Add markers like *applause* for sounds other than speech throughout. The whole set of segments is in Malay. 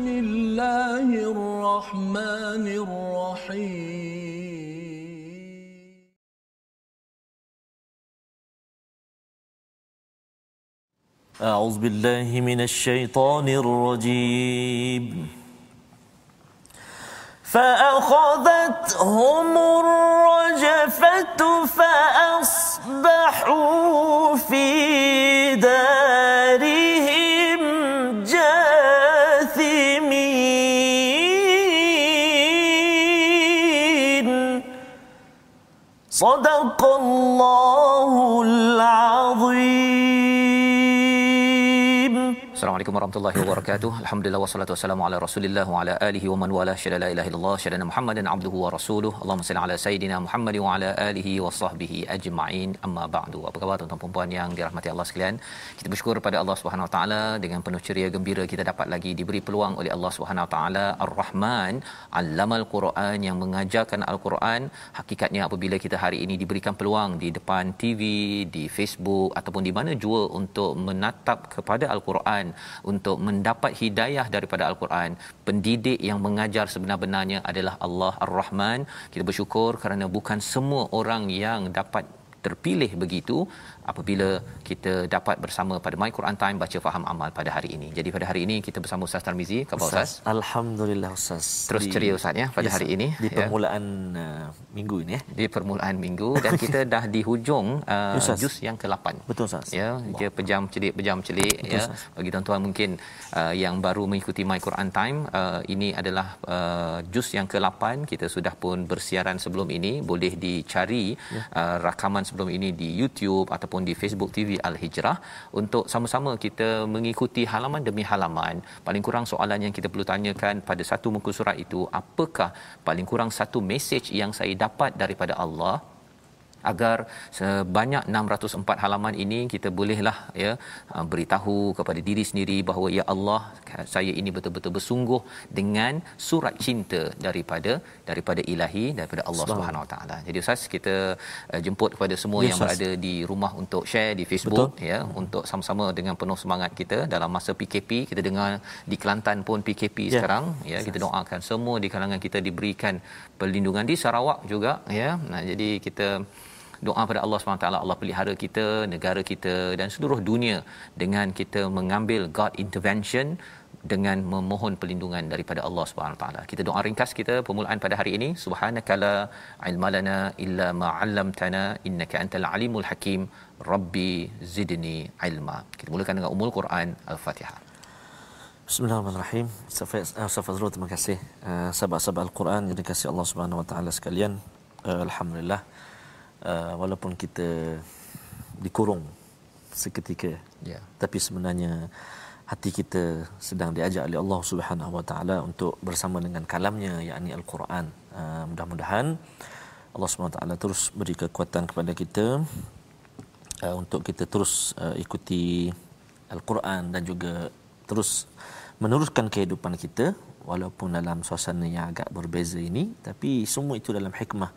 بسم الله الرحمن الرحيم. أعوذ بالله من الشيطان الرجيم. فأخذتهم الرجفة فأصبحوا في دارهم صدق الله العظيم warahmatullahi wabarakatuh. Alhamdulillah wassalatu wassalamu ala Rasulillah wa ala alihi wa man wala syada la ilaha illallah syada Muhammadan abduhu wa rasuluh. Allahumma salli ala sayidina Muhammad wa ala alihi wa sahbihi ajma'in. Amma ba'du. Apa khabar tuan-tuan dan puan yang dirahmati Allah sekalian? Kita bersyukur pada Allah Subhanahu wa taala dengan penuh ceria gembira kita dapat lagi diberi peluang oleh Allah Subhanahu wa taala Ar-Rahman, Allamal Quran yang mengajarkan Al-Quran. Hakikatnya apabila kita hari ini diberikan peluang di depan TV, di Facebook ataupun di mana jua untuk menatap kepada Al-Quran untuk mendapat hidayah daripada al-Quran. Pendidik yang mengajar sebenar-benarnya adalah Allah Ar-Rahman. Kita bersyukur kerana bukan semua orang yang dapat terpilih begitu apabila kita dapat bersama pada My Quran Time baca faham amal pada hari ini. Jadi pada hari ini kita bersama Ustaz Tarmizi. Khabar Ustaz? Ustaz? Alhamdulillah Ustaz. Terus Di- ceria Ustaz ya pada Yes, hari ini. Di ya. permulaan uh, minggu ini ya. di permulaan minggu dan *laughs* kita dah di hujung uh, Ustaz. juz yang ke-8. Betul Ustaz. Ya, dia pejam celik pejam celik Betul, ya. Ustaz. Bagi tuan-tuan mungkin uh, yang baru mengikuti My Quran Time, uh, ini adalah uh, juz yang ke-8. Kita sudah pun bersiaran sebelum ini, boleh dicari Ya. uh, rakaman sebelum ini di YouTube ataupun di Facebook TV Al-Hijrah untuk sama-sama kita mengikuti halaman demi halaman. Paling kurang soalan yang kita perlu tanyakan pada satu muka surat itu, apakah paling kurang satu mesej yang saya dapat daripada Allah agar sebanyak 604 halaman ini kita bolehlah ya uh, beritahu kepada diri sendiri bahawa ya Allah saya ini betul-betul bersungguh dengan surat cinta daripada daripada ilahi daripada Allah Subhanahu Wa Taala. Jadi ustaz kita uh, jemput kepada semua Ya, yang berada di rumah untuk share di Facebook ya untuk sama-sama dengan penuh semangat kita dalam masa PKP kita dengar di Kelantan pun PKP Ya. sekarang ya kita doakan semua di kalangan kita diberikan perlindungan di Sarawak juga ya. Nah jadi kita doa pada Allah SWT Allah pelihara kita negara kita dan seluruh dunia dengan kita mengambil God intervention dengan memohon perlindungan daripada Allah Taala. Kita doa ringkas kita permulaan pada hari ini. Subhanakala ilmalana illa ma 'allamtana innaka antal alimul hakim. Rabbi zidni ilma. Kita mulakan dengan umul Quran Al-Fatihah. Bismillahirrahmanirrahim. Uh, Ustaz Fazrul terima kasih. Uh, sahabat-sahabat Al-Quran yang dikasihi Allah Subhanahu Wa Taala sekalian. Uh, alhamdulillah. Uh, walaupun kita dikurung seketika Ya. tapi sebenarnya hati kita sedang diajak oleh Allah Subhanahu Wa Taala untuk bersama dengan kalamnya yakni Al-Quran. Uh, mudah-mudahan Allah Subhanahu Wa Taala terus beri kekuatan kepada kita uh, untuk kita terus uh, ikuti Al-Quran dan juga terus meneruskan kehidupan kita walaupun dalam suasana yang agak berbeza ini tapi semua itu dalam hikmah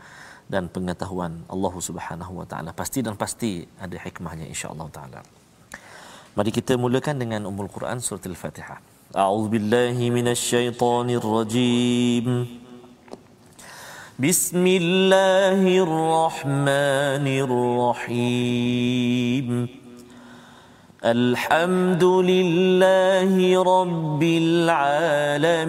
dan pengetahuan Allah Subhanahu Wa Taala pasti dan pasti ada hikmahnya insya-Allah taala. Mari kita mulakan dengan Ummul Quran surah Al-Fatihah. A'udzu billahi minasy syaithanir rajim. بسم الله الرحمن الرحيم الحمد لله رب العالمين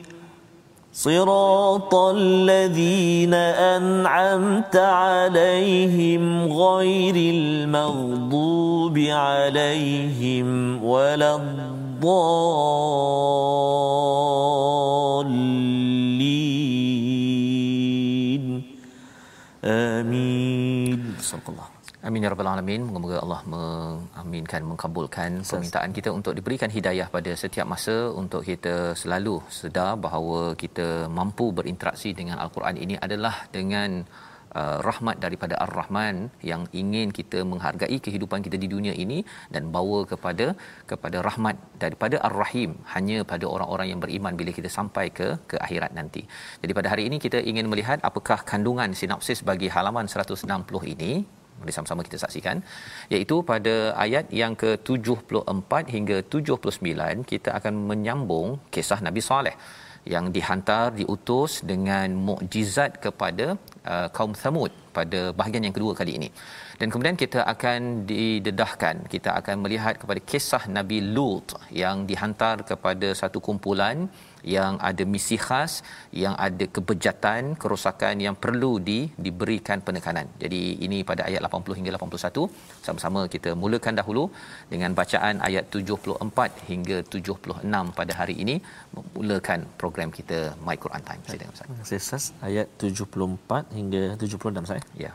صراط الذين أنعمت عليهم غير المغضوب عليهم ولا الضالين. آمين. صدق الله. Amin ya rabbal alamin. Moga-moga Allah mengaminkan mengkabulkan permintaan kita untuk diberikan hidayah pada setiap masa untuk kita selalu sedar bahawa kita mampu berinteraksi dengan al-Quran ini adalah dengan uh, rahmat daripada Ar-Rahman yang ingin kita menghargai kehidupan kita di dunia ini dan bawa kepada kepada rahmat daripada Ar-Rahim hanya pada orang-orang yang beriman bila kita sampai ke ke akhirat nanti. Jadi pada hari ini kita ingin melihat apakah kandungan sinopsis bagi halaman 160 ini Mari sama-sama kita saksikan iaitu pada ayat yang ke-74 hingga 79 kita akan menyambung kisah Nabi Saleh yang dihantar diutus dengan mukjizat kepada uh, kaum Thamud pada bahagian yang kedua kali ini. Dan kemudian kita akan didedahkan, kita akan melihat kepada kisah Nabi Lut yang dihantar kepada satu kumpulan yang ada misi khas, yang ada kebejatan, kerosakan yang perlu di, diberikan penekanan. Jadi ini pada ayat 80 hingga 81. Sama-sama kita mulakan dahulu dengan bacaan ayat 74 hingga 76 pada hari ini memulakan program kita My Quran Time. Silakan Ustaz. Terima kasih Ustaz. Ayat 74 hingga 76 saya. Ya.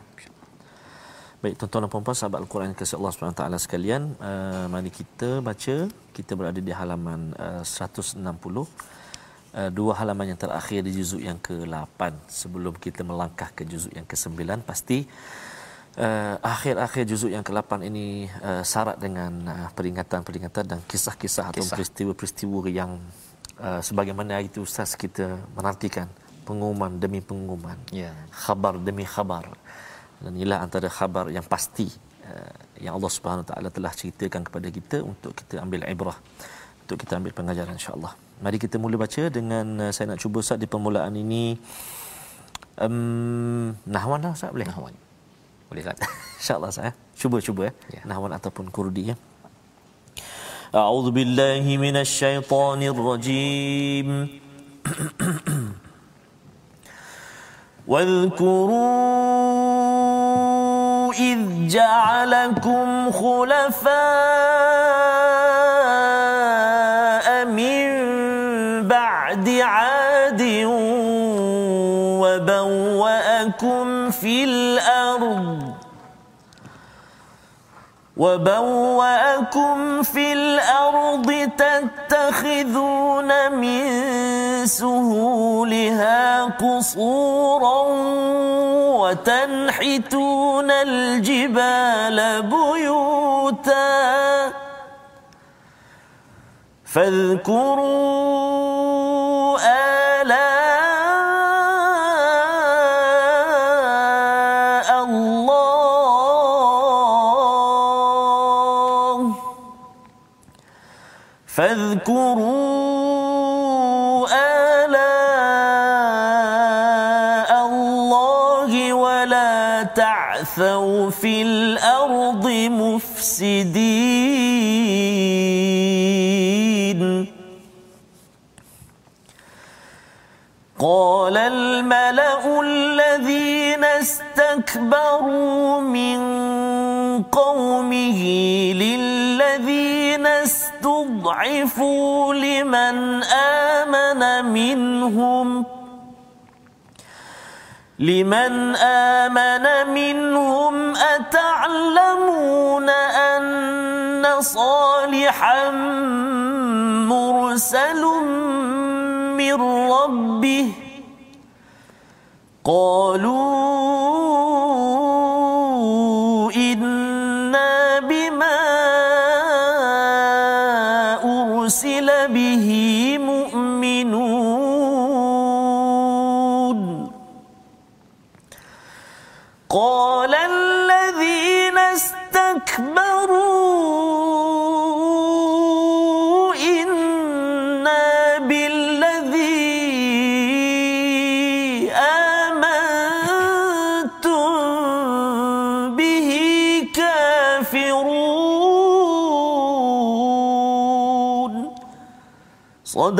Baik tuan-tuan dan puan-puan sahabat Al-Quran yang Allah SWT sekalian, uh, mari kita baca. Kita berada di halaman uh, 160 uh, dua halaman yang terakhir di juzuk yang ke-8 sebelum kita melangkah ke juzuk yang ke-9 pasti uh, akhir-akhir juzuk yang ke-8 ini uh, syarat dengan uh, peringatan-peringatan dan kisah-kisah atau peristiwa-peristiwa yang uh, sebagaimana itu ustaz kita menantikan. Pengumuman demi pengumuman. Yeah. khabar demi khabar dan inilah antara khabar yang pasti uh, yang Allah Subhanahu Wa Taala telah ceritakan kepada kita untuk kita ambil ibrah untuk kita ambil pengajaran insya-Allah. Mari kita mula baca dengan uh, saya nak cuba Ustaz di permulaan ini um, Nahwan lah Ustaz boleh? Nahwan. Boleh Ustaz. *laughs* InsyaAllah Ustaz. Eh. Cuba cuba ya. ya. Nahwan ataupun kurdi ya. A'udzu billahi minasyaitonir rajim. واذكروا إذ جعلكم خلفاء من بعد عاد وبوأكم في الأرض وبوأكم في الأرض تتخذون من سهولها قصورا وتنحتون الجبال بيوتا فاذكروا آلاء الله فاذكروا الملأ الذين استكبروا من قومه للذين استضعفوا لمن آمن منهم لمن آمن منهم أتعلمون أن صالحا مرسل من ربه قالوا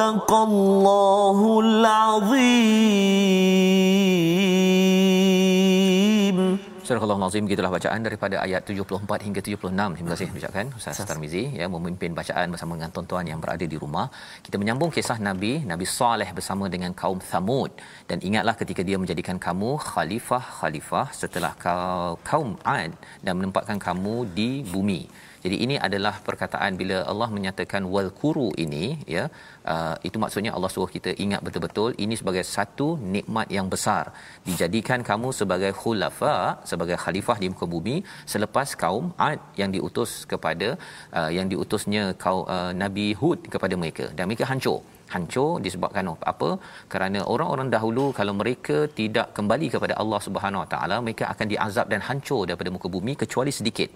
صدق الله العظيم Surah Al-Azim gitulah bacaan daripada ayat 74 hingga 76. Terima kasih ucapkan Ustaz Tarmizi ya memimpin bacaan bersama dengan tuan-tuan yang berada di rumah. Kita menyambung kisah Nabi Nabi Saleh bersama dengan kaum Thamud dan ingatlah ketika dia menjadikan kamu khalifah-khalifah setelah kaum Ad dan menempatkan kamu di bumi. Jadi ini adalah perkataan bila Allah menyatakan wal kuru ini ya uh, itu maksudnya Allah suruh kita ingat betul-betul ini sebagai satu nikmat yang besar. Dijadikan kamu sebagai khulafa sebagai khalifah di muka bumi selepas kaum Ad yang diutus kepada uh, yang diutusnya kaum uh, Nabi Hud kepada mereka. Dan mereka hancur. Hancur disebabkan apa? Kerana orang-orang dahulu kalau mereka tidak kembali kepada Allah Subhanahu Wa Taala mereka akan diazab dan hancur daripada muka bumi kecuali sedikit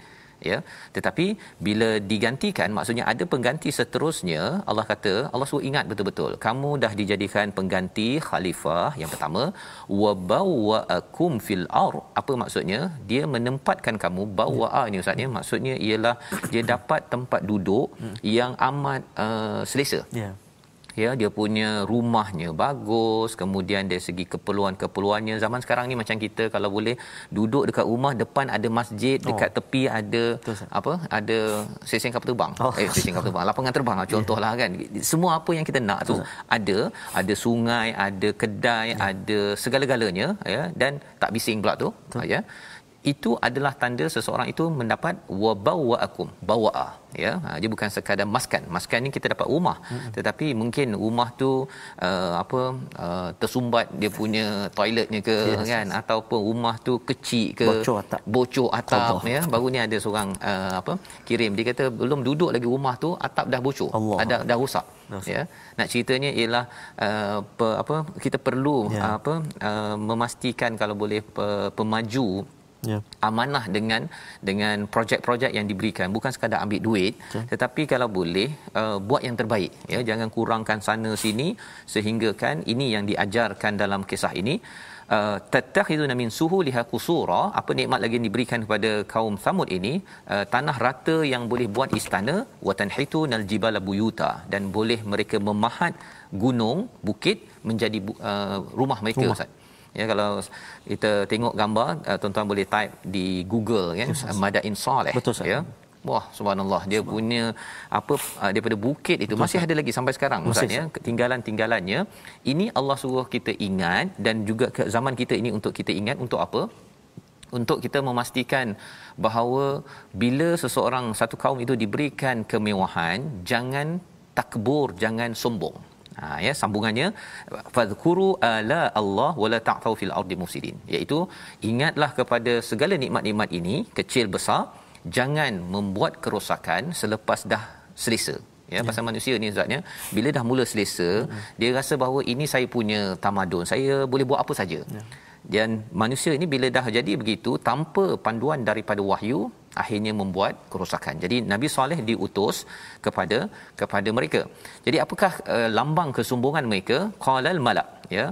ya. Tetapi bila digantikan maksudnya ada pengganti seterusnya Allah kata Allah suruh ingat betul-betul kamu dah dijadikan pengganti khalifah yang pertama wa bawwa'akum fil ar. Apa maksudnya? Dia menempatkan kamu bawa'a ni ustaz ya. Maksudnya ialah dia dapat tempat duduk yang amat uh, selesa. Ya. yeah ya dia punya rumahnya bagus kemudian dari segi keperluan-keperluannya zaman sekarang ni macam kita kalau boleh duduk dekat rumah depan ada masjid oh. dekat tepi ada Betul, apa ada sesi kapal terbang oh. eh sesi kapal terbang lapangan terbang lah *laughs* contohlah yeah. kan semua apa yang kita nak tu Betul. ada ada sungai ada kedai yeah. ada segala-galanya ya dan tak bising pula tu Betul. ya itu adalah tanda seseorang itu mendapat wabawaakum bawaa ya. Ha, dia bukan sekadar maskan. Maskan ni kita dapat rumah. Hmm. tetapi mungkin rumah tu uh, apa uh, tersumbat dia punya toiletnya ke yes, kan? yes. ataupun rumah tu kecil ke bocor atap. bocor atap ya. Baru ni ada seorang uh, apa kirim. Dia kata belum duduk lagi rumah tu atap dah bocor. Allah. ada dah rosak. Ya. nak ceritanya ialah uh, pe, apa kita perlu yeah. apa uh, memastikan kalau boleh pe, pemaju yeah. amanah dengan dengan projek-projek yang diberikan bukan sekadar ambil duit okay. tetapi kalau boleh uh, buat yang terbaik ya jangan kurangkan sana sini sehingga kan ini yang diajarkan dalam kisah ini uh, tattakhiduna min suhu liha qusura apa nikmat lagi yang diberikan kepada kaum Samud ini uh, tanah rata yang boleh buat istana wa tanhitu nal jibala buyuta dan boleh mereka memahat gunung bukit menjadi uh, rumah mereka rumah. Ustaz ya kalau kita tengok gambar uh, tuan-tuan boleh type di Google kan yes, madain soleh betul sah. ya. Wah subhanallah dia punya apa uh, daripada bukit itu betul, masih ada lagi sampai sekarang ustaz ya. Tinggalan-tinggalannya ini Allah suruh kita ingat dan juga ke zaman kita ini untuk kita ingat untuk apa? Untuk kita memastikan bahawa bila seseorang satu kaum itu diberikan kemewahan jangan takbur jangan sombong Ha ya sambungannya fadhkuru ala Allah wala ta'thaw fil ardi mufsidin iaitu ingatlah kepada segala nikmat-nikmat ini kecil besar jangan membuat kerosakan selepas dah selesa ya, ya. pasal manusia ni zatnya bila dah mula selesa ya. dia rasa bahawa ini saya punya tamadun saya boleh buat apa saja ya. dan manusia ini bila dah jadi begitu tanpa panduan daripada wahyu akhirnya membuat kerosakan. Jadi Nabi Saleh diutus kepada kepada mereka. Jadi apakah uh, lambang kesombongan mereka? Qalal malak ya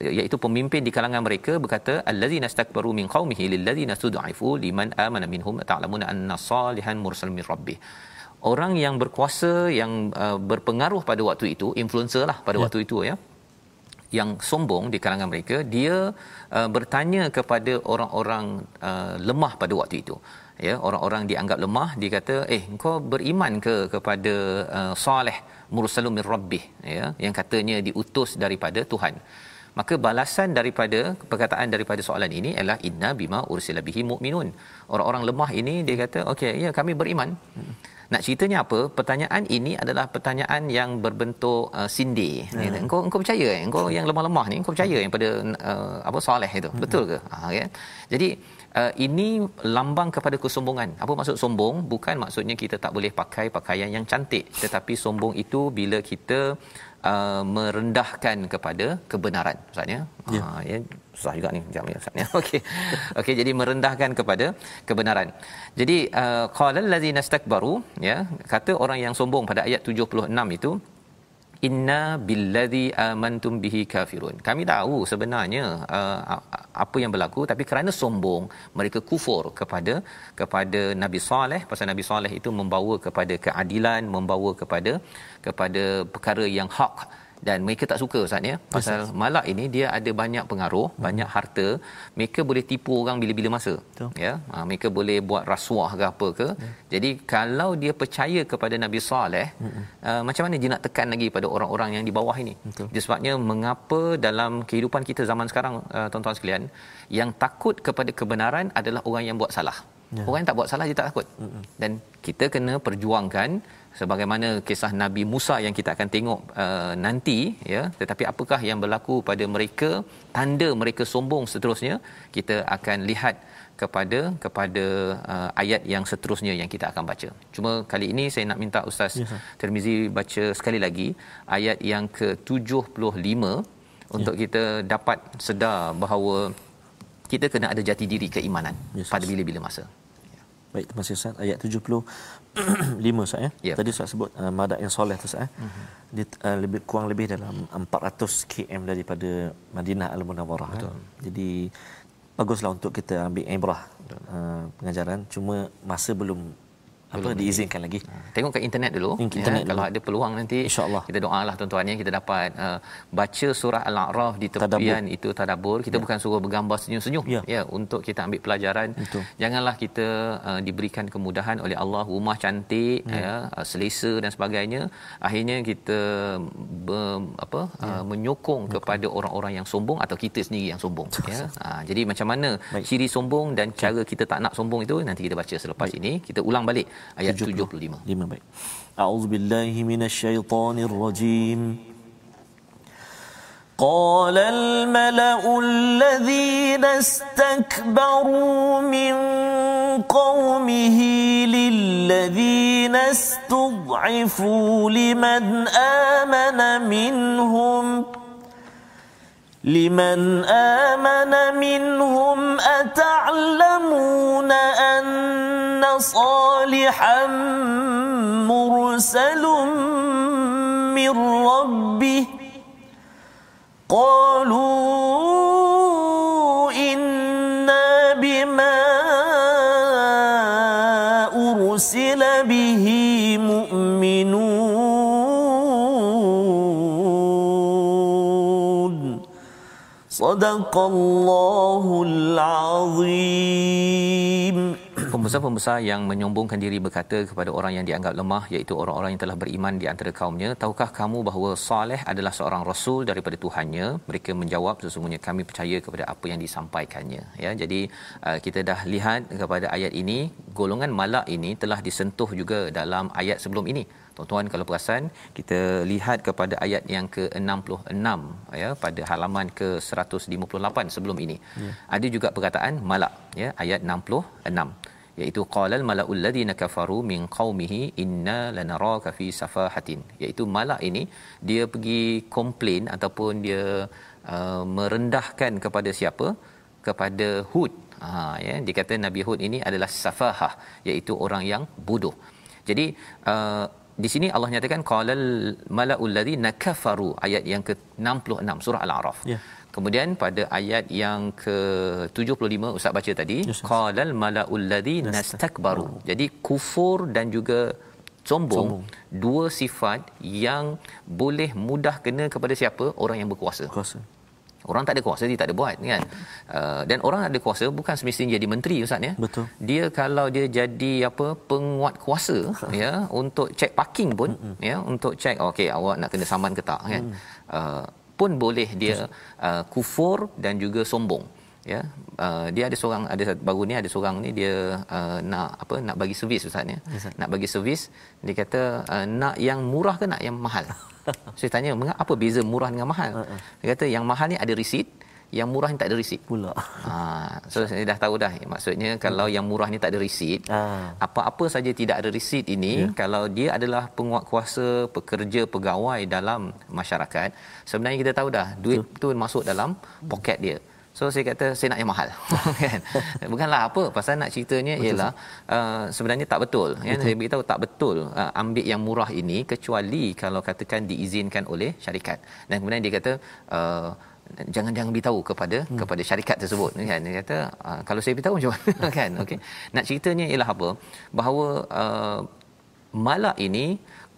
iaitu pemimpin di kalangan mereka berkata allazina istakbaru min qaumihi lillazina stud'ifu liman amana minhum ta'lamuna anna salihan mursal min rabbih orang yang berkuasa yang uh, berpengaruh pada waktu itu influencer lah pada ya. waktu itu ya yang sombong di kalangan mereka dia uh, bertanya kepada orang-orang uh, lemah pada waktu itu ya orang-orang dianggap lemah dia kata eh engkau beriman ke kepada uh, Saleh mursalun min rabbih ya yang katanya diutus daripada Tuhan maka balasan daripada perkataan daripada soalan ini ialah inna bima ursila bihi mu'minun orang-orang lemah ini dia kata okey ya kami beriman hmm. Nak ceritanya apa? Pertanyaan ini adalah pertanyaan yang berbentuk uh, sindir. Hmm. Engkau engkau percaya eh? Engkau yang lemah-lemah ni engkau percaya yang pada uh, apa Saleh itu? Hmm. Betul ke? Ha ya. Jadi uh, ini lambang kepada kesombongan. Apa maksud sombong? Bukan maksudnya kita tak boleh pakai pakaian yang cantik, tetapi sombong itu bila kita uh, merendahkan kepada kebenaran. Maksudnya, ya. Uh, ya susah juga ni jam ya Ustaz ya. Okey. Okey jadi merendahkan kepada kebenaran. Jadi uh, qala allazina istakbaru ya kata orang yang sombong pada ayat 76 itu inna billazi amantum bihi kafirun. Kami tahu sebenarnya uh, apa yang berlaku tapi kerana sombong mereka kufur kepada kepada nabi saleh. Pasal nabi saleh itu membawa kepada keadilan membawa kepada kepada perkara yang hak dan mereka tak suka ustaz ya pasal yes, malak ini dia ada banyak pengaruh hmm. banyak harta mereka boleh tipu orang bila-bila masa Betul. ya ha, mereka boleh buat rasuah ke apa ke hmm. jadi kalau dia percaya kepada Nabi Saleh hmm. uh, macam mana dia nak tekan lagi pada orang-orang yang di bawah ini Betul. Jadi, sebabnya mengapa dalam kehidupan kita zaman sekarang uh, tuan-tuan sekalian yang takut kepada kebenaran adalah orang yang buat salah ya. orang yang tak buat salah dia tak takut hmm. dan kita kena perjuangkan sebagaimana kisah Nabi Musa yang kita akan tengok uh, nanti ya tetapi apakah yang berlaku pada mereka tanda mereka sombong seterusnya kita akan lihat kepada kepada uh, ayat yang seterusnya yang kita akan baca. Cuma kali ini saya nak minta Ustaz yes, Termizi baca sekali lagi ayat yang ke-75 untuk ya. kita dapat sedar bahawa kita kena ada jati diri keimanan yes, pada bila-bila masa. Baik, terima kasih Ustaz. Ayat *coughs* 75 Ustaz ya. Yeah. Tadi Ustaz sebut uh, madak yang soleh tu Ustaz. Uh-huh. Dia uh, lebih kurang lebih dalam 400 km daripada Madinah Al-Munawwarah. Kan? Jadi baguslah untuk kita ambil ibrah uh, pengajaran. Cuma masa belum apa belum diizinkan lagi. Ha, tengok kat internet dulu. Internet ya, dulu. Kalau ada peluang nanti insya-Allah kita doalah tuan-tuan ya kita dapat uh, baca surah Al-A'raf di tepian tadabur. itu tadabbur. Kita ya. bukan suruh bergambar senyum-senyum ya. ya untuk kita ambil pelajaran. Betul. Janganlah kita uh, diberikan kemudahan oleh Allah rumah cantik ya, ya uh, selesa dan sebagainya. Akhirnya kita be, apa ya. uh, menyokong kepada orang-orang yang sombong atau kita sendiri yang sombong ya. Uh, jadi macam mana Baik. ciri sombong dan cara kita tak nak sombong itu nanti kita baca selepas Baik. ini. Kita ulang balik ayat 75. 5 baik. A'udzu billahi minasyaitonir rajim. قال الملأ الذين استكبروا من قومه للذين استضعفوا لمن آمن منهم لمن آمن منهم أتعلمون أن صالحا مرسل من ربه قالوا إنا بما أرسل به مؤمنون. صدق الله العظيم. Pembesar-pembesar yang menyombongkan diri berkata kepada orang yang dianggap lemah iaitu orang-orang yang telah beriman di antara kaumnya tahukah kamu bahawa Saleh adalah seorang rasul daripada Tuhannya mereka menjawab sesungguhnya kami percaya kepada apa yang disampaikannya ya jadi uh, kita dah lihat kepada ayat ini golongan malak ini telah disentuh juga dalam ayat sebelum ini Tuan-tuan kalau perasan kita lihat kepada ayat yang ke-66 ya pada halaman ke-158 sebelum ini. Ya. Ada juga perkataan malak ya ayat 66 iaitu qalal malaul ladina kafaru min qaumihi inna lanaraka fi safahatin. Iaitu malak ini dia pergi komplain ataupun dia uh, merendahkan kepada siapa? Kepada Hud. Ha ya dia kata Nabi Hud ini adalah safahah iaitu orang yang bodoh. Jadi uh, di sini Allah nyatakan qalal malaul ladina kafaru ayat yang ke-66 surah al-a'raf. Yeah. Kemudian pada ayat yang ke-75 Ustaz baca tadi qalal malaul ladzi nastakbaru. Jadi kufur dan juga sombong, sombong dua sifat yang boleh mudah kena kepada siapa? Orang yang berkuasa. Kuasa. Orang tak ada kuasa dia tak ada buat kan. Uh, dan orang ada kuasa bukan semestinya jadi menteri ustaz ya. Betul. Dia kalau dia jadi apa penguat kuasa *laughs* ya untuk cek parking pun Mm-mm. ya untuk cek okey awak nak kena saman ke tak kan. Mm. Uh, pun boleh dia uh, kufur dan juga sombong ya. Uh, dia ada seorang ada baru ni ada seorang ni dia uh, nak apa nak bagi servis ustaz ya nak bagi servis dia kata uh, nak yang murah ke nak yang mahal? *laughs* Saya tanya apa beza murah dengan mahal? Uh-uh. dia kata yang mahal ni ada resit yang murah ni tak ada resit pula. Ha, so saya dah tahu dah maksudnya kalau yang murah ni tak ada resit, ha. apa-apa saja tidak ada resit ini yeah. kalau dia adalah penguat kuasa, pekerja, pegawai dalam masyarakat, sebenarnya kita tahu dah duit tu masuk dalam poket dia. So saya kata saya nak yang mahal. *laughs* kan? Bukanlah apa pasal nak ceritanya betul, ialah uh, sebenarnya tak betul. Ya betul. saya beritahu tak betul uh, ambil yang murah ini kecuali kalau katakan diizinkan oleh syarikat. Dan kemudian dia kata uh, jangan jangan beritahu kepada hmm. kepada syarikat tersebut. Kan dia kata uh, kalau saya beritahu macam mana? *laughs* Kan? Okey. Nak ceritanya ialah apa? Bahawa uh, malak ini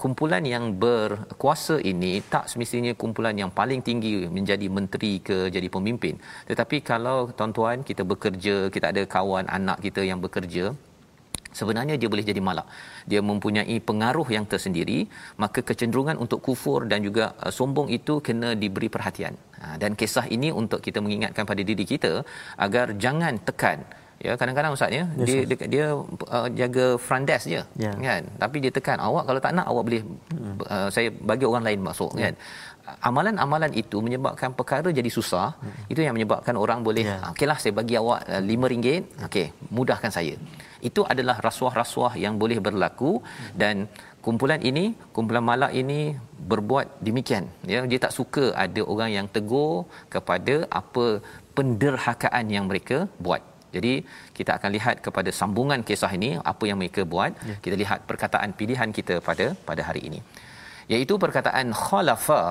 kumpulan yang berkuasa ini tak semestinya kumpulan yang paling tinggi menjadi menteri ke jadi pemimpin. Tetapi kalau tuan-tuan kita bekerja kita ada kawan anak kita yang bekerja sebenarnya dia boleh jadi malak dia mempunyai pengaruh yang tersendiri maka kecenderungan untuk kufur dan juga uh, sombong itu kena diberi perhatian ha, dan kisah ini untuk kita mengingatkan pada diri kita agar jangan tekan ya kadang-kadang ustaz ya yes, dia dia, dia uh, jaga front desk je yeah. kan tapi dia tekan awak kalau tak nak awak boleh hmm. uh, saya bagi orang lain masuk yeah. kan amalan-amalan itu menyebabkan perkara jadi susah hmm. itu yang menyebabkan orang boleh yeah. Ah, okeylah saya bagi awak uh, RM5 okey mudahkan saya itu adalah rasuah-rasuah yang boleh berlaku hmm. dan kumpulan ini kumpulan malak ini berbuat demikian ya dia tak suka ada orang yang tegur kepada apa penderhakaan yang mereka buat jadi kita akan lihat kepada sambungan kisah ini apa yang mereka buat. Ya. Kita lihat perkataan pilihan kita pada pada hari ini. Yaitu perkataan khalafa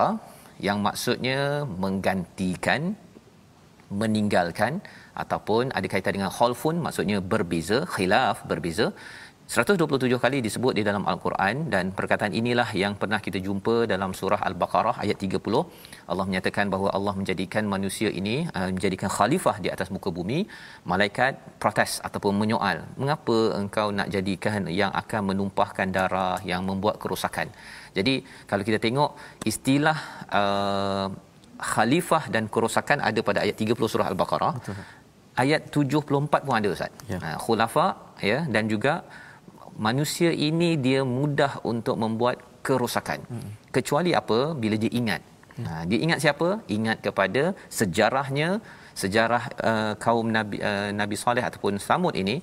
yang maksudnya menggantikan meninggalkan ataupun ada kaitan dengan khalfun maksudnya berbeza khilaf berbeza. 127 kali disebut di dalam al-Quran dan perkataan inilah yang pernah kita jumpa dalam surah al-Baqarah ayat 30 Allah menyatakan bahawa Allah menjadikan manusia ini uh, menjadikan khalifah di atas muka bumi malaikat protes ataupun menyoal. Mengapa engkau nak jadikan yang akan menumpahkan darah yang membuat kerosakan jadi kalau kita tengok istilah uh, khalifah dan kerosakan ada pada ayat 30 surah al-Baqarah Betul. ayat 74 pun ada ustaz ya. uh, khulafa ya dan juga manusia ini dia mudah untuk membuat kerosakan hmm. kecuali apa bila dia ingat hmm. ha, dia ingat siapa ingat kepada sejarahnya sejarah uh, kaum nabi uh, nabi soleh ataupun samud ini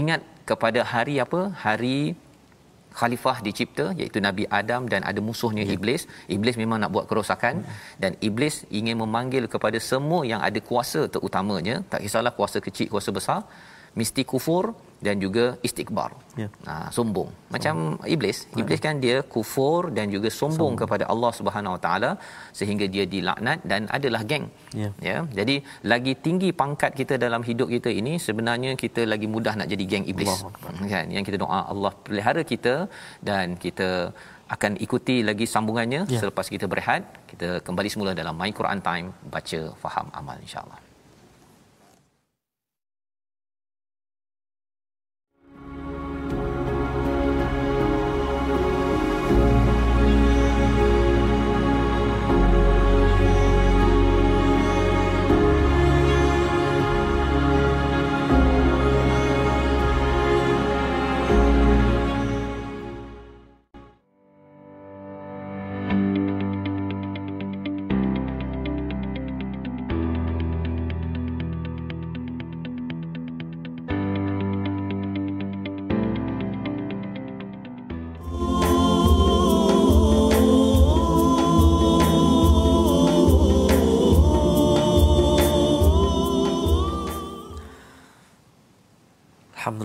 ingat kepada hari apa hari khalifah dicipta iaitu nabi adam dan ada musuhnya ya. iblis iblis memang nak buat kerosakan hmm. dan iblis ingin memanggil kepada semua yang ada kuasa terutamanya tak kisahlah kuasa kecil kuasa besar mesti kufur dan juga istikbar. Ya. Ha, sombong. Macam sombong. iblis. Iblis kan dia kufur dan juga sombong, sombong. kepada Allah Subhanahu Wa Taala sehingga dia dilaknat dan adalah geng. Ya. ya. Jadi lagi tinggi pangkat kita dalam hidup kita ini sebenarnya kita lagi mudah nak jadi geng iblis. Allah. Kan? Yang kita doa Allah pelihara kita dan kita akan ikuti lagi sambungannya ya. selepas kita berehat. Kita kembali semula dalam My Quran Time baca faham amal insya-Allah.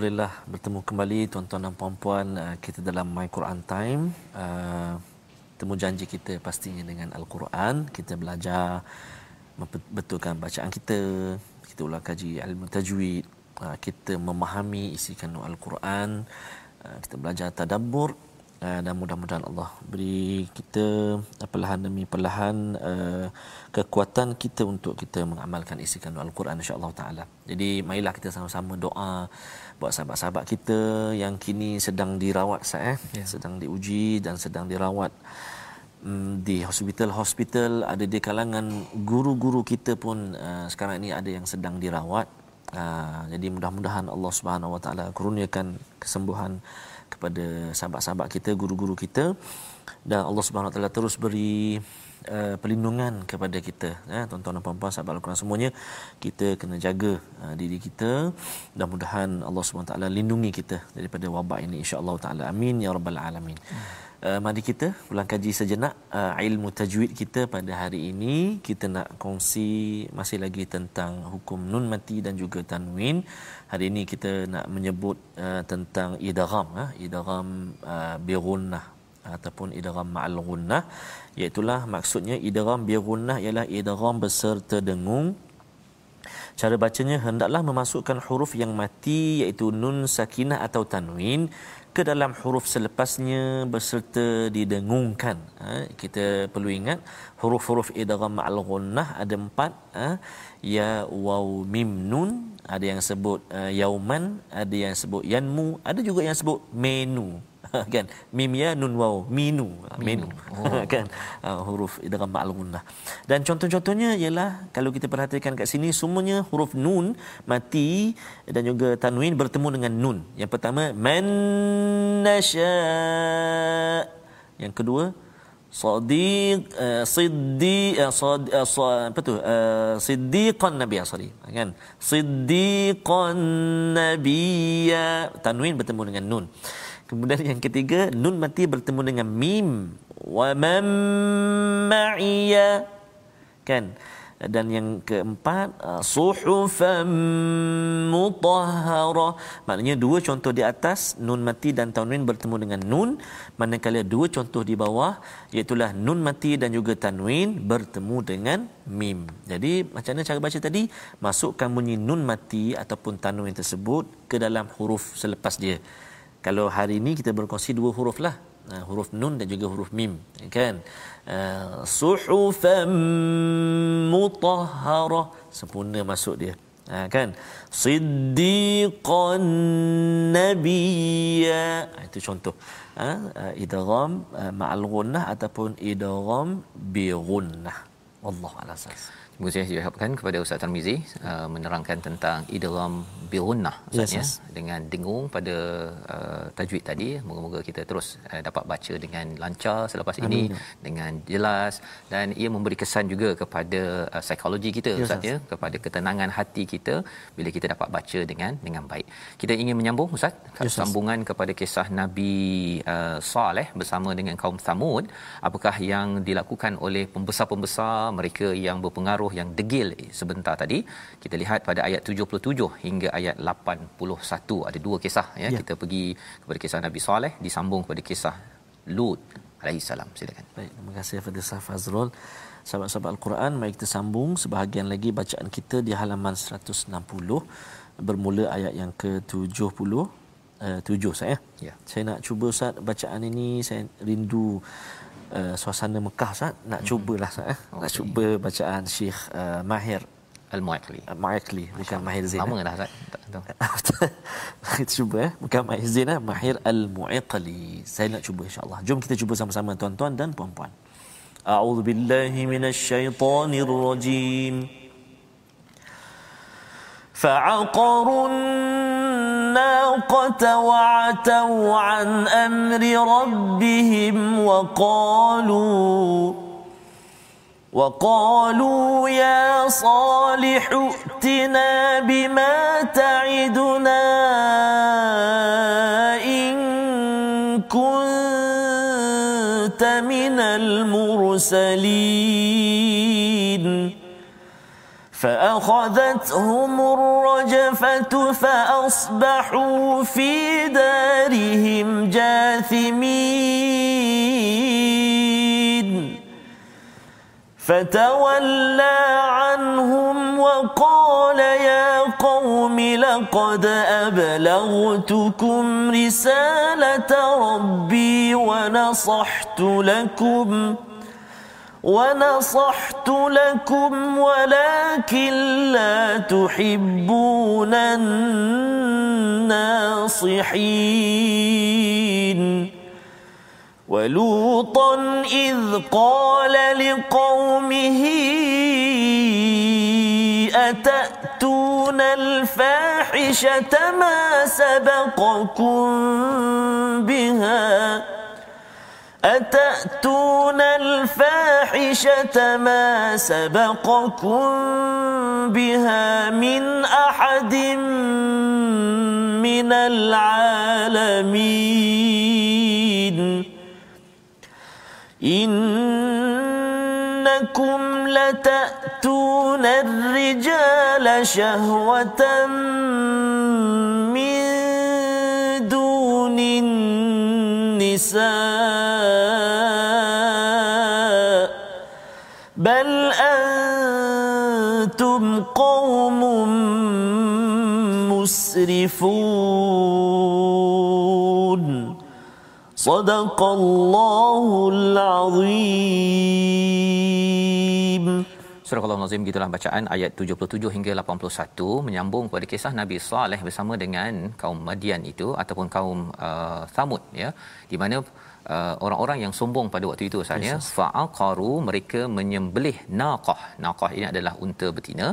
Alhamdulillah bertemu kembali tuan-tuan dan puan-puan uh, kita dalam My Quran Time. Uh, temu janji kita pastinya dengan Al-Quran. Kita belajar membetulkan bacaan kita. Kita ulang kaji ilmu tajwid. Uh, kita memahami isi kandung Al-Quran. Kita belajar tadabbur uh, dan mudah-mudahan Allah beri kita uh, perlahan demi perlahan uh, kekuatan kita untuk kita mengamalkan isi kandung Al-Quran insya-Allah taala. Jadi marilah kita sama-sama doa buat sahabat-sahabat kita yang kini sedang dirawat saya eh? yeah. sedang diuji dan sedang dirawat um, di hospital-hospital ada di kalangan guru-guru kita pun uh, sekarang ini ada yang sedang dirawat. Uh, jadi mudah-mudahan Allah Subhanahu Wa Taala kurniakan kesembuhan kepada sahabat-sahabat kita, guru-guru kita. Dan Allah Subhanahu Wa Taala terus beri uh, perlindungan kepada kita. Ya tuan-tuan dan puan-puan sahabat Al-Quran semuanya kita kena jaga uh, diri kita. Dan mudahan Allah Subhanahu Taala lindungi kita daripada wabak ini insya-Allah taala. Amin ya rabbal alamin. hmm. Uh, mari kita ulang kaji sejenak uh, ilmu tajwid kita pada hari ini. Kita nak kongsi masih lagi tentang hukum nun mati dan juga tanwin. Hari ini kita nak menyebut uh, tentang idgham uh, idgham uh, bi gunnah ataupun idgham ma'al gunnah iaitu maksudnya idgham bi gunnah ialah idgham beserta dengung. Cara bacanya hendaklah memasukkan huruf yang mati iaitu nun sakinah atau tanwin ke dalam huruf selepasnya berserta didengungkan. Ha, kita perlu ingat huruf-huruf idgham ma'al ghunnah ada empat. Ha, ya, waw, mim, nun. Ada yang sebut uh, yauman, ada yang sebut yanmu, ada juga yang sebut menu. *laughs* kan? Mim ya nun waw minu. Minu. oh. *laughs* kan? Uh, huruf idgham ma'al gunnah dan contoh-contohnya ialah kalau kita perhatikan kat sini semuanya huruf nun mati dan juga tanwin bertemu dengan nun. Yang pertama man yang kedua sadiq uh, siddi uh, sad, uh, sad, apa tu? Uh, siddiqan nabiy sorry. Kan? Siddiqan nabiy tanwin bertemu dengan nun Kemudian yang ketiga nun mati bertemu dengan mim. Wa man ma'iya. Kan? Dan yang keempat uh, suhufan mutahhara. Maknanya dua contoh di atas nun mati dan tanwin bertemu dengan nun. Manakala dua contoh di bawah iaitu nun mati dan juga tanwin bertemu dengan mim. Jadi macam mana cara baca tadi? Masukkan bunyi nun mati ataupun tanwin tersebut ke dalam huruf selepas dia kalau hari ini kita berkongsi dua huruf lah. Uh, huruf nun dan juga huruf mim kan? Uh, suhufan mutahhara. Sempurna masuk dia. Uh, kan? Siddiqan nabiyya. Itu contoh. Uh, uh, idgham uh, ma'al ghunnah ataupun idgham bi ghunnah wallahu a'lam Kasih diharapkan kepada Ustaz Tarmizi uh, menerangkan tentang idgham birunnah Ustaz yes, ya yes. dengan dengung pada uh, tajwid tadi. Moga-moga kita terus uh, dapat baca dengan lancar selepas Amin. ini dengan jelas dan ia memberi kesan juga kepada uh, psikologi kita yes, Ustaz ya, kepada ketenangan hati kita bila kita dapat baca dengan dengan baik. Kita ingin menyambung Ustaz yes, sambungan yes. kepada kisah Nabi uh, Saleh bersama dengan kaum Thamud. Apakah yang dilakukan oleh pembesar-pembesar mereka yang berpengaruh pengaruh yang degil sebentar tadi. Kita lihat pada ayat 77 hingga ayat 81 ada dua kisah ya, ya. kita pergi kepada kisah Nabi Saleh disambung kepada kisah Lut alaihi salam. Silakan. Baik terima kasih kepada Fazrul. Sahabat-sahabat al-Quran mari kita sambung sebahagian lagi bacaan kita di halaman 160 bermula ayat yang ke-70 uh, 7 saya ya. Saya nak cuba Ustaz bacaan ini saya rindu uh, suasana Mekah Ustaz nak hmm. cubalah Ustaz eh okay. nak cuba bacaan Syekh uh, Mahir Al-Mu'akli. Al-Mu'akli bukan Mahir Zain. Lama eh? dah Ustaz. *laughs* kita cuba eh bukan Mahir Zain eh Mahir Al-Mu'akli. Saya nak cuba insya-Allah. Jom kita cuba sama-sama tuan-tuan dan puan-puan. A'udzu billahi minasyaitonir rajim. فعقروا الناقة وعتوا عن أمر ربهم وقالوا وقالوا يا صالح ائتنا بما تعدنا إن كنت من المرسلين. فأخذتهم الرجفة فأصبحوا في دارهم جاثمين. فتولى عنهم وقال يا قوم لقد أبلغتكم رسالة ربي ونصحت لكم ۖ ونصحت لكم ولكن لا تحبون الناصحين. ولوطا إذ قال لقومه أتأتون الفاحشة ما سبقكم بها؟ أتأتون الفاحشة ما سبقكم بها من أحد من العالمين؟ إنكم لتأتون الرجال شهوة من دون النساء. مسرفون صدق الله العظيم Surah Al-Nazim gitulah bacaan ayat 77 hingga 81 menyambung kepada kisah Nabi Saleh bersama dengan kaum Madian itu ataupun kaum uh, Thamud ya di mana uh, orang-orang yang sombong pada waktu itu yes, fa'aqaru mereka menyembelih naqah. Naqah ini adalah unta betina.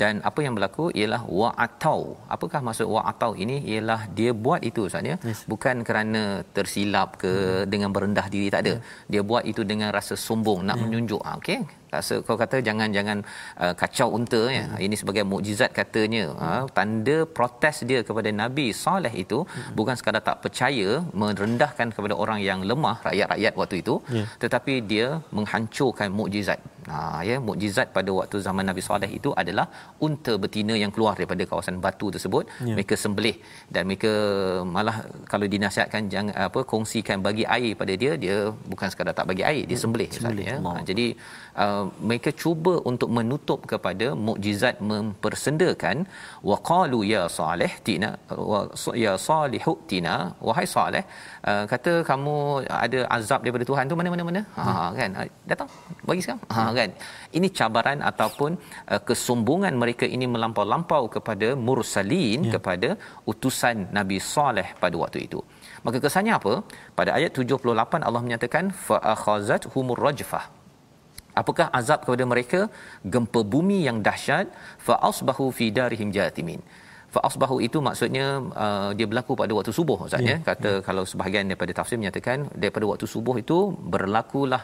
Dan apa yang berlaku? Ialah wa'atau. Apakah maksud wa'atau ini? Ialah dia buat itu sahaja yes. bukan kerana tersilap ke hmm. dengan berendah diri tak ada. Hmm. dia buat itu dengan rasa sombong nak hmm. menunjuk. Ah, okey rasa kau kata jangan jangan uh, kacau unta ya hmm. ini sebagai mukjizat katanya hmm. uh, tanda protes dia kepada nabi soleh itu hmm. bukan sekadar tak percaya merendahkan kepada orang yang lemah rakyat-rakyat waktu itu yeah. tetapi dia menghancurkan mukjizat Ha ya mukjizat pada waktu zaman Nabi Saleh itu adalah unta betina yang keluar daripada kawasan batu tersebut ya. mereka sembelih dan mereka malah kalau dinasihatkan jangan apa kongsikan bagi air pada dia dia bukan sekadar tak bagi air dia ya, sembelih, sembelih ya. Ha, jadi uh, mereka cuba untuk menutup kepada mukjizat mempersendakan waqalu ya salih tina wa ya salihu tina wahai saleh uh, kata kamu ada azab daripada Tuhan tu mana mana mana? Ha hmm. kan? Datang bagi sekarang. Ha kan? Ini cabaran ataupun uh, kesombongan mereka ini melampau-lampau kepada mursalin ya. kepada utusan Nabi Saleh pada waktu itu. Maka kesannya apa? Pada ayat 78 Allah menyatakan fa akhazat humur rajfah apakah azab kepada mereka gempa bumi yang dahsyat fa asbahu fi darihim jatimin fa asbahu itu maksudnya uh, dia berlaku pada waktu subuh ustaz ya, ya. kata ya. kalau sebahagian daripada tafsir menyatakan daripada waktu subuh itu berlakulah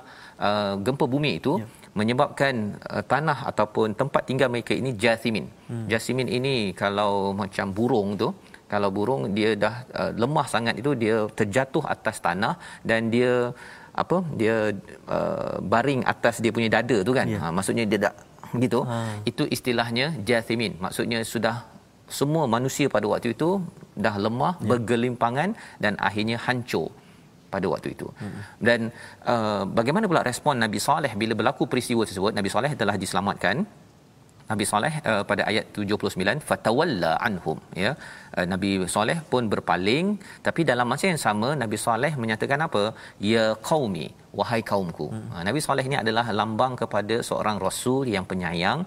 uh, gempa bumi itu ya menyebabkan uh, tanah ataupun tempat tinggal mereka ini jasimin. Hmm. Jasimin ini kalau macam burung tu, kalau burung dia dah uh, lemah sangat itu dia terjatuh atas tanah dan dia apa? Dia uh, baring atas dia punya dada tu kan. Yeah. Ha maksudnya dia tak gitu. Ha. Itu istilahnya jasimin. Maksudnya sudah semua manusia pada waktu itu dah lemah, yeah. bergelimpangan dan akhirnya hancur pada waktu itu. Hmm. Dan uh, bagaimana pula respon Nabi Saleh bila berlaku peristiwa tersebut? Nabi Saleh telah diselamatkan. Nabi Saleh uh, pada ayat 79 fatawalla anhum ya. Uh, Nabi Saleh pun berpaling tapi dalam masa yang sama Nabi Saleh menyatakan apa? Ya qaumi wahai kaumku. Hmm. Ha, Nabi Saleh ini adalah lambang kepada seorang rasul yang penyayang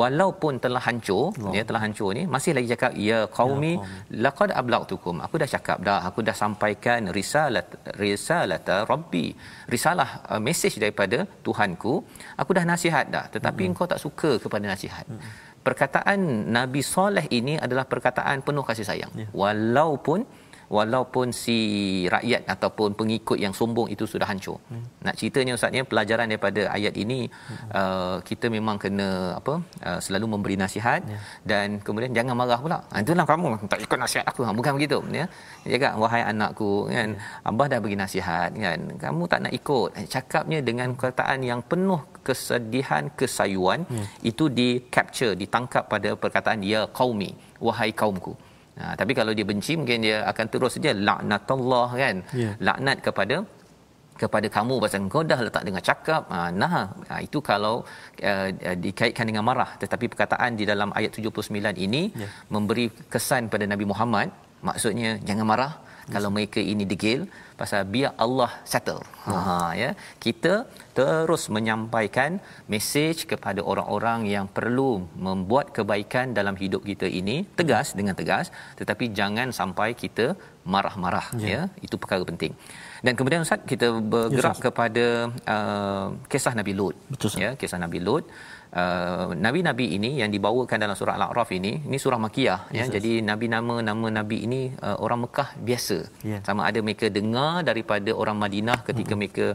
walaupun telah hancur, Allah. ya telah hancur ni masih lagi cakap ya qaumi ya, laqad ablagtukum. Aku dah cakap dah, aku dah sampaikan risalat risalata rabbi. Risalah uh, message daripada Tuhanku. Aku dah nasihat dah, tetapi hmm. engkau tak suka kepada nasihat. Hmm. Perkataan Nabi Saleh ini adalah perkataan penuh kasih sayang. Ya. Walaupun walaupun si rakyat ataupun pengikut yang sombong itu sudah hancur. Hmm. Nak ceritanya ustaz ya pelajaran daripada ayat ini hmm. uh, kita memang kena apa uh, selalu memberi nasihat yeah. dan kemudian jangan marah pula. Ha itulah kamu tak ikut nasihat aku. Ha, bukan begitu ya. Jaga wahai anakku kan yeah. abah dah bagi nasihat kan. Kamu tak nak ikut. Eh, cakapnya dengan perkataan yang penuh kesedihan, kesayuan yeah. itu di capture, ditangkap pada perkataan ya qaumi, wahai kaumku. Ha, tapi kalau dia benci mungkin dia akan terus saja laknatullah kan. Yeah. Laknat kepada kepada kamu pasal kau dah letak dengan cakap ha, nah ha, itu kalau uh, dikaitkan dengan marah tetapi perkataan di dalam ayat 79 ini yeah. memberi kesan pada Nabi Muhammad maksudnya jangan marah yes. kalau mereka ini degil pasal biar Allah settle. Ha, ha ya. Kita terus menyampaikan mesej kepada orang-orang yang perlu membuat kebaikan dalam hidup kita ini tegas dengan tegas tetapi jangan sampai kita marah-marah ya. ya. Itu perkara penting. Dan kemudian Ustaz kita bergerak ya, kepada uh, kisah Nabi Lut. Betul, ya, kisah Nabi Lut. Uh, nabi-nabi ini yang dibawakan dalam surah Al-A'raf ini ini surah makiyah ya. yes, ya jadi nabi nama nama nabi ini uh, orang Mekah biasa yeah. sama ada mereka dengar daripada orang Madinah ketika mm-hmm. mereka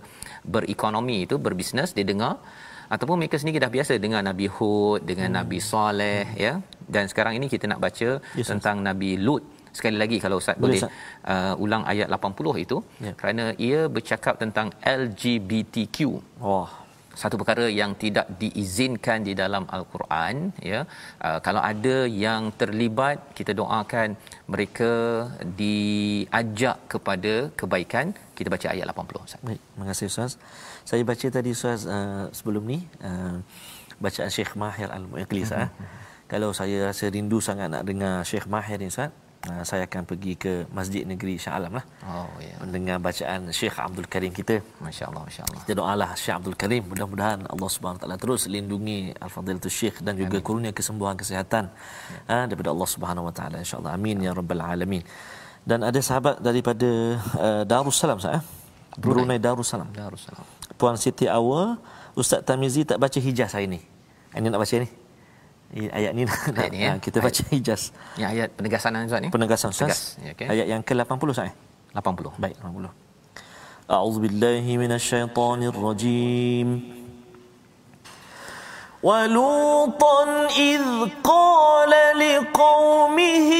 berekonomi itu berbisnes dia dengar ataupun mereka sendiri dah biasa dengan Nabi Hud dengan mm. Nabi Saleh mm. ya dan sekarang ini kita nak baca yes, tentang yes. Nabi Lut sekali lagi kalau ustaz boleh, boleh uh, ulang ayat 80 itu yeah. kerana ia bercakap tentang LGBTQ. Wah. Satu perkara yang tidak diizinkan di dalam al-Quran ya uh, kalau ada yang terlibat kita doakan mereka diajak kepada kebaikan kita baca ayat 80 Ustaz. Baik, terima kasih Ustaz. Saya baca tadi Ustaz uh, sebelum ni uh, bacaan Syekh Mahir Al-Muiqli Ustaz. *laughs* Mm-hmm. Kalau saya rasa rindu sangat nak dengar Syekh Mahir ni Ustaz uh, saya akan pergi ke Masjid Negeri Shah Alam lah. Oh ya. Mendengar bacaan Syekh Abdul Karim kita. Masya-Allah, masya-Allah. Kita doalah Syekh Abdul Karim mudah-mudahan Allah Subhanahu Wa Taala terus lindungi Al-Fadilatul Syekh dan juga Amin. kurnia kesembuhan kesihatan ya. uh, daripada Allah Subhanahu Wa Taala insya-Allah. Amin ya rabbal alamin. Dan ada sahabat daripada uh, Darussalam saya. Eh? Brunei Darussalam. Darussalam. Puan Siti Awa, Ustaz Tamizi tak baca hijaz hari ni. Ini nak baca ni Ayat ni, ayat *laughs* ni ya? kita baca ayat. hijaz. Ya ayat penegasan Ustaz ni. Penegasan Ustaz. Ya, okay. Ayat yang ke-80 Ustaz. 80. Baik, 80. A'udzu billahi minasyaitonir rajim. ولوطا إذ قال لقومه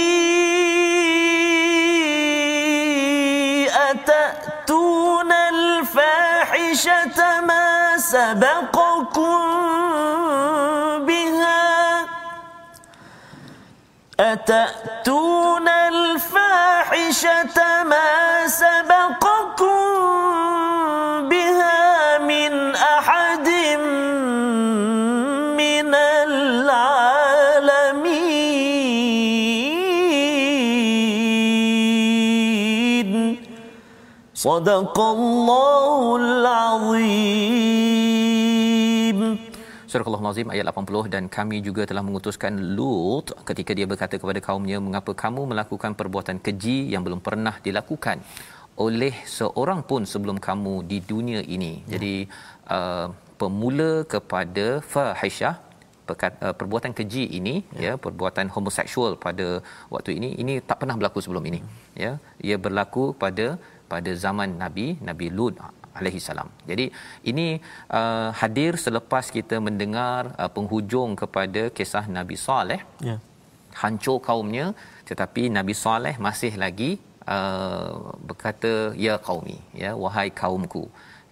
أتأتون الفاحشة ما سبقكم أتأتون الفاحشة ما سبقكم بها من أحد من العالمين صدق الله العظيم Surah Al-Azim ayat 80 dan kami juga telah mengutuskan Lut ketika dia berkata kepada kaumnya mengapa kamu melakukan perbuatan keji yang belum pernah dilakukan oleh seorang pun sebelum kamu di dunia ini. Ya. Jadi uh, pemula kepada fahisyah uh, perbuatan keji ini ya. ya perbuatan homoseksual pada waktu ini ini tak pernah berlaku sebelum ini ya ia berlaku pada pada zaman Nabi Nabi Lut alaihi salam. Jadi ini uh, hadir selepas kita mendengar uh, penghujung kepada kisah Nabi Saleh. Ya. Hancur kaumnya tetapi Nabi Saleh masih lagi uh, berkata ya qaumi ya wahai kaumku.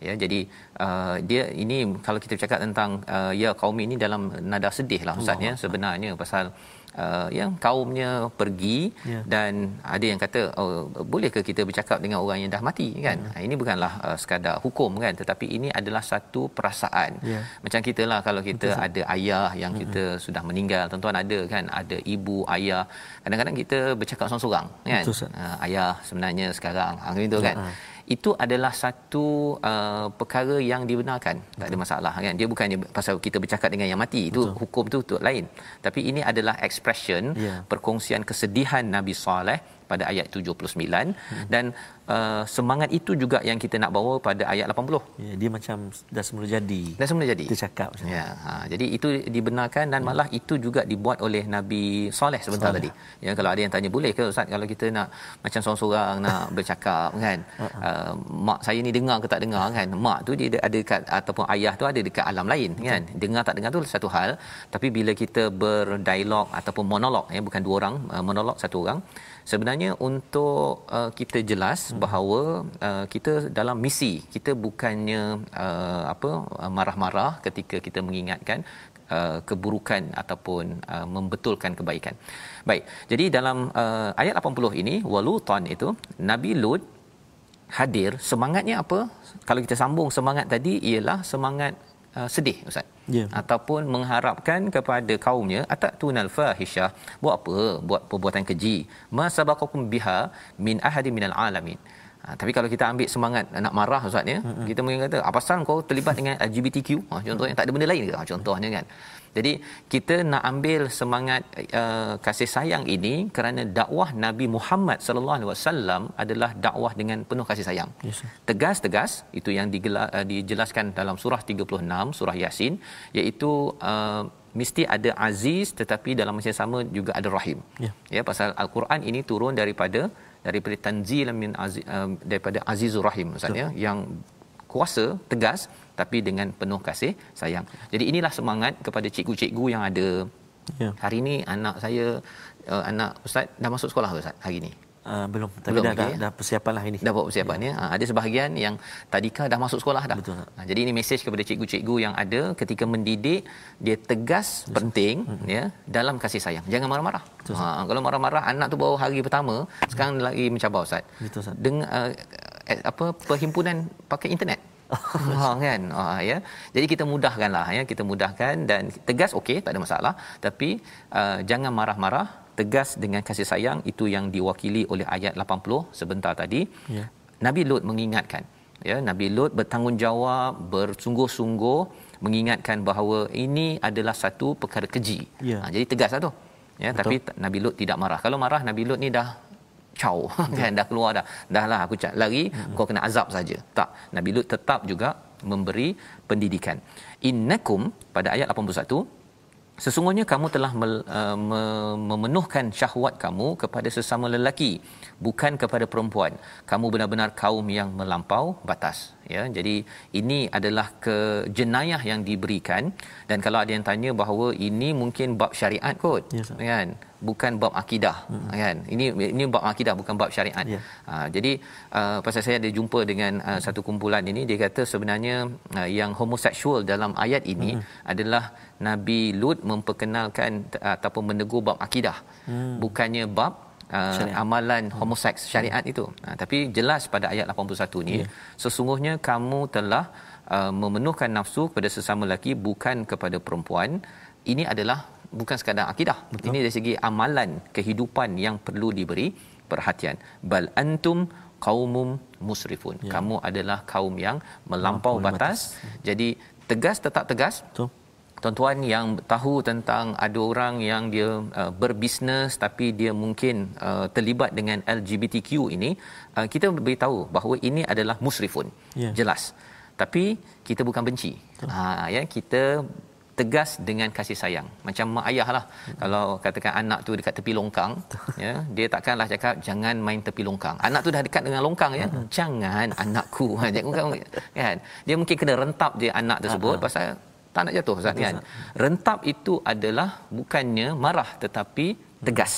Ya jadi uh, dia ini kalau kita bercakap tentang uh, ya qaumi ini dalam nada sedih lah ustaz ya sebenarnya pasal uh, yang kaumnya pergi yeah. dan ada yang kata oh, bolehkah kita bercakap dengan orang yang dah mati kan yeah. ini bukanlah uh, sekadar hukum kan tetapi ini adalah satu perasaan yeah. macam kita lah kalau kita Betul. ada ayah yang mm-hmm. kita sudah meninggal tuan-tuan ada kan ada ibu ayah kadang-kadang kita bercakap seorang-seorang kan Betul, uh, ayah sebenarnya sekarang angin itu kan yeah itu adalah satu uh, perkara yang dibenarkan tak ada masalah kan dia bukannya pasal kita bercakap dengan yang mati itu Betul. hukum tu tu lain tapi ini adalah expression yeah. perkongsian kesedihan Nabi Saleh pada ayat 79 hmm. dan uh, semangat itu juga yang kita nak bawa pada ayat 80. Ya, dia macam dah semula jadi. Dah semula jadi. Kita cakap macam ya. Ha, jadi itu dibenarkan dan hmm. malah itu juga dibuat oleh Nabi Soleh sebentar Soleh. tadi. Ya kalau ada yang tanya boleh ke ustaz kalau kita nak macam seorang-seorang nak *laughs* bercakap kan. Uh-huh. Uh, mak saya ni dengar ke tak dengar kan. Mak tu dia ada dekat ataupun ayah tu ada dekat alam lain Betul. kan. Dengar tak dengar tu satu hal tapi bila kita berdialog ataupun monolog ya bukan dua orang uh, monolog satu orang sebenarnya untuk uh, kita jelas hmm. Bahawa uh, kita dalam misi kita bukannya uh, apa uh, marah-marah ketika kita mengingatkan uh, keburukan ataupun uh, membetulkan kebaikan. Baik. Jadi dalam uh, ayat 80 ini walutan itu Nabi Lut hadir semangatnya apa? Kalau kita sambung semangat tadi ialah semangat uh, sedih ustaz yeah. ataupun mengharapkan kepada kaumnya atatunal fahisyah buat apa? Buat perbuatan keji. Masabaqakum biha min ahadi minal alamin Ha, tapi kalau kita ambil semangat nak marah ustaz ya mm-hmm. kita mungkin kata apa pasal kau terlibat dengan LGBTQ ha, contoh yang tak ada benda lain ke ha, contohnya kan jadi kita nak ambil semangat uh, kasih sayang ini kerana dakwah Nabi Muhammad sallallahu alaihi wasallam adalah dakwah dengan penuh kasih sayang. Yes, Tegas-tegas itu yang digelar, uh, dijelaskan dalam surah 36 surah Yasin iaitu uh, mesti ada aziz tetapi dalam masa yang sama juga ada rahim. Yeah. Ya pasal al-Quran ini turun daripada daripada tanzil min aziz, uh, daripada azizur rahim maksudnya yang kuasa tegas tapi dengan penuh kasih sayang. Jadi inilah semangat kepada cikgu-cikgu yang ada. Ya. Hari ini anak saya uh, anak ustaz dah masuk sekolah ke ustaz hari ini? Uh, belum tapi belum, dah, dah dah persiapan lah ini. Dah buat persiapan ya. ya. Uh, ada sebahagian yang tadika dah masuk sekolah dah. Betul. Uh, jadi ini mesej kepada cikgu-cikgu yang ada ketika mendidik dia tegas Betul. penting hmm. ya dalam kasih sayang. Jangan marah-marah. Betul, ha, kalau marah-marah anak tu baru hari pertama sekarang lagi mencabar ustaz. Betul ustaz. Dengan uh, apa perhimpunan pakai internet *laughs* kan ha ya jadi kita mudahkanlah ya kita mudahkan dan tegas okey tak ada masalah tapi uh, jangan marah-marah tegas dengan kasih sayang itu yang diwakili oleh ayat 80 sebentar tadi Ya. Nabi Lut mengingatkan ya Nabi Lut bertanggungjawab bersungguh-sungguh mengingatkan bahawa ini adalah satu perkara keji. Ya. Ha, jadi tegaslah tu. Ya Betul. tapi Nabi Lut tidak marah. Kalau marah Nabi Lut ni dah caw *laughs* kan dah keluar dah. Dahlah aku cak lari hmm. kau kena azab saja. Tak. Nabi Lut tetap juga memberi pendidikan. Innakum pada ayat 81 Sesungguhnya kamu telah mel- uh, me- memenuhkan syahwat kamu kepada sesama lelaki bukan kepada perempuan. Kamu benar-benar kaum yang melampau batas. Ya, jadi ini adalah kejenayah yang diberikan dan kalau ada yang tanya bahawa ini mungkin bab syariat kot, Ya, Ustaz. kan? Bukan bab akidah, hmm. kan? Ini ini bab akidah bukan bab syariat. Ya. Ha, jadi uh, pasal saya ada jumpa dengan uh, satu kumpulan ini dia kata sebenarnya uh, yang homoseksual dalam ayat ini hmm. adalah Nabi Lut memperkenalkan uh, ataupun menegur bab akidah. Hmm. Bukannya bab uh, Syariat. amalan homoseks syariat itu. Uh, tapi jelas pada ayat 81 ni Ya. sesungguhnya kamu telah uh, memenuhkan nafsu kepada sesama lelaki bukan kepada perempuan. Ini adalah bukan sekadar akidah. Betul. Ini dari segi amalan kehidupan yang perlu diberi perhatian. Bal antum qaumum musrifun. Ya. Kamu adalah kaum yang melampau Melampaui batas. Jadi tegas tetap tegas. Betul. Tuan-tuan yang tahu tentang ada orang yang dia uh, berbisnes tapi dia mungkin uh, terlibat dengan LGBTQ ini, uh, kita beritahu bahawa ini adalah musrifun. Ya. Jelas. Tapi kita bukan benci. Ha ya, kita tegas dengan kasih sayang. Macam mak ayah lah. Kalau katakan anak tu dekat tepi longkang, ya, dia takkanlah cakap jangan main tepi longkang. Anak tu dah dekat dengan longkang ya. Jangan anakku. *laughs* Ha, Jangan kan. Dia mungkin kena rentap dia anak tersebut pasal tak nak jatuh Ustaz kan. Rentap itu adalah bukannya marah tetapi tegas.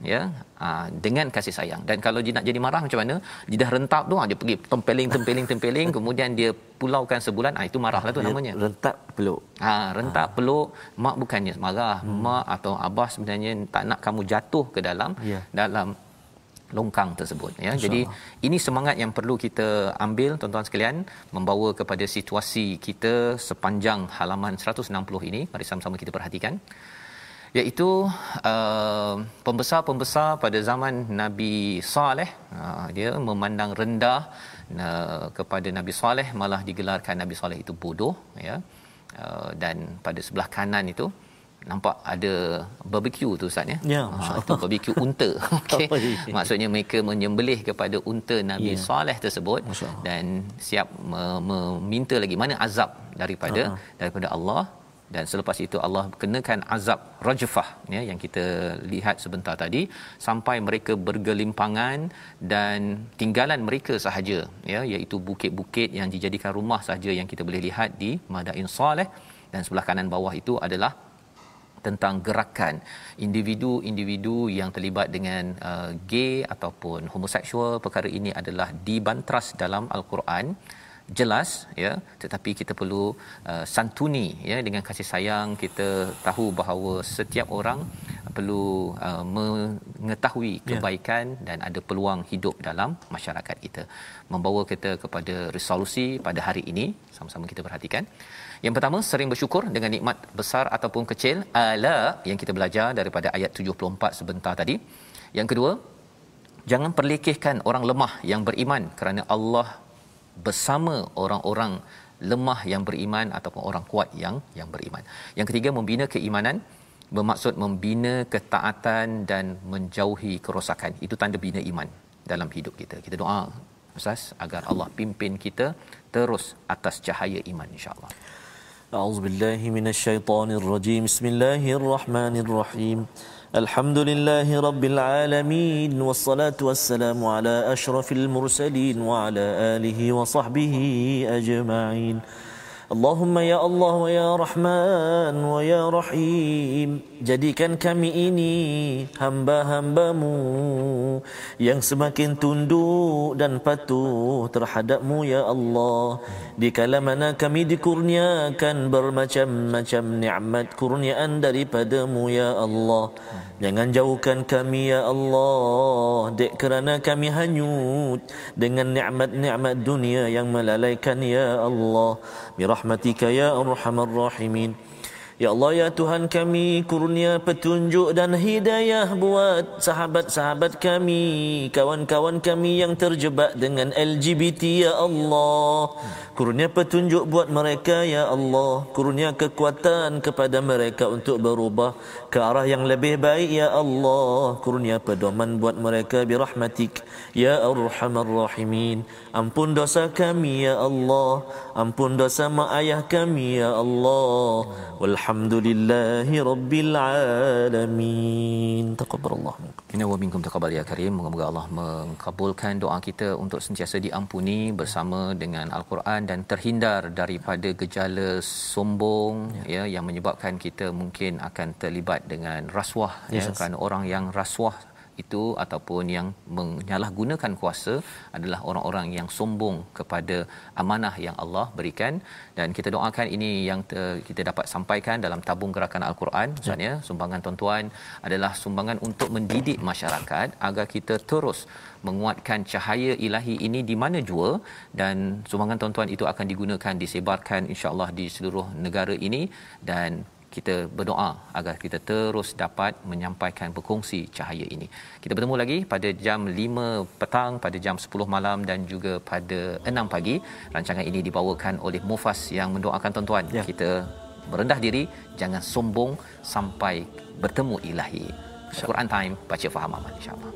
Ya, ha, dengan kasih sayang. Dan kalau dia nak jadi marah macam mana? Dia dah rentap tu, ha, dia pergi tempeling tempeling tempeling kemudian dia pulaukan sebulan, ah itu marahlah tu namanya. Rentak peluk. Ha, rentak peluk mak bukannya marah. Hmm. Mak atau abah sebenarnya tak nak kamu jatuh ke dalam Ya. dalam longkang tersebut ya. Jadi ini semangat yang perlu kita ambil tuan-tuan sekalian membawa kepada situasi kita sepanjang halaman 160 ini. Mari sama-sama kita perhatikan iaitu uh, pembesar-pembesar pada zaman Nabi Saleh uh, dia memandang rendah uh, kepada Nabi Saleh malah digelarkan Nabi Saleh itu bodoh ya uh, dan pada sebelah kanan itu nampak ada barbecue tu ustaz ya? Ya, ha, itu barbecue unta. *laughs* Okey. Maksudnya mereka menyembelih kepada unta Nabi Ya. Saleh tersebut dan siap me- meminta lagi. Mana azab daripada Ha. daripada Allah? Dan selepas itu Allah kenakan azab rajfah ya yang kita lihat sebentar tadi. Sampai mereka bergelimpangan dan tinggalan mereka sahaja ya iaitu bukit-bukit yang dijadikan rumah sahaja yang kita boleh lihat di Madain Saleh. Dan sebelah kanan bawah itu adalah tentang gerakan individu-individu yang terlibat dengan uh, gay ataupun homoseksual. Perkara ini adalah dibantras dalam al-Quran. Jelas ya. Tetapi kita perlu uh, santuni ya dengan kasih sayang. Kita tahu bahawa setiap orang perlu uh, mengetahui Ya. kebaikan dan ada peluang hidup dalam masyarakat kita. Membawa kita kepada resolusi pada hari ini. Sama-sama kita perhatikan yang pertama sering bersyukur dengan nikmat besar ataupun kecil ala yang kita belajar daripada ayat 74 sebentar tadi yang kedua jangan perlekehkan orang lemah yang beriman kerana Allah bersama orang-orang lemah yang beriman ataupun orang kuat yang yang beriman. Yang ketiga membina keimanan bermaksud membina ketaatan dan menjauhi kerosakan. Itu tanda bina iman dalam hidup kita. Kita doa Ustaz agar Allah pimpin kita terus atas cahaya iman insya-Allah. أعوذ بالله من الشيطان الرجيم. بسم الله الرحمن الرحيم. الحمد لله رب العالمين والصلاة والسلام على أشرف المرسلين وعلى آله وصحبه أجمعين. Allahumma ya Allah wa ya Rahman wa ya Rahim. Jadikan kami ini hamba-hambamu yang semakin tunduk dan patuh terhadapmu ya Allah. Di kala mana kami dikurniakan bermacam-macam nikmat kurniaan daripadamu ya Allah. Jangan jauhkan kami ya Allah. Dek kerana kami hanyut dengan nikmat-nikmat dunia yang melalaikan ya Allah. Mirah Birahmatika ya arhamar rahimin Ya Allah ya Tuhan kami kurnia petunjuk dan hidayah buat sahabat-sahabat kami, kawan-kawan kami yang terjebak dengan LGBT ya Allah. Kurnia petunjuk buat mereka ya Allah. Kurnia kekuatan kepada mereka untuk berubah ke arah yang lebih baik ya Allah. Kurnia pedoman buat mereka birahmatik ya arhamar rahimin. Ampun dosa kami ya Allah. Ampun dosa mak ayah kami ya Allah. Walhamdulillahi rabbil alamin. Taqabbalallah minkum. Inna wa minkum taqabbal ya karim. Moga-moga Allah mengabulkan doa kita untuk sentiasa diampuni bersama dengan al-Quran dan terhindar daripada gejala sombong ya, ya yang menyebabkan kita mungkin akan terlibat dengan rasuah yes, ya kerana orang yang rasuah itu ataupun yang menyalahgunakan kuasa adalah orang-orang yang sombong kepada amanah yang Allah berikan. Dan kita doakan ini yang te- kita dapat sampaikan dalam tabung gerakan al-Quran. Maksudnya ya. sumbangan tuan-tuan adalah sumbangan untuk mendidik masyarakat agar kita terus menguatkan cahaya ilahi ini di mana jua. Dan sumbangan tuan-tuan itu akan digunakan disebarkan insya-Allah di seluruh negara ini. Dan kita berdoa agar kita terus dapat menyampaikan berkongsi cahaya ini. Kita bertemu lagi pada jam 5 petang, pada jam 10 malam dan juga pada 6 pagi. Rancangan ini dibawakan oleh Mufas yang mendoakan tuan-tuan. Ya. Kita merendah diri, jangan sombong sampai bertemu ilahi. Quran time, baca faham aman insya-Allah.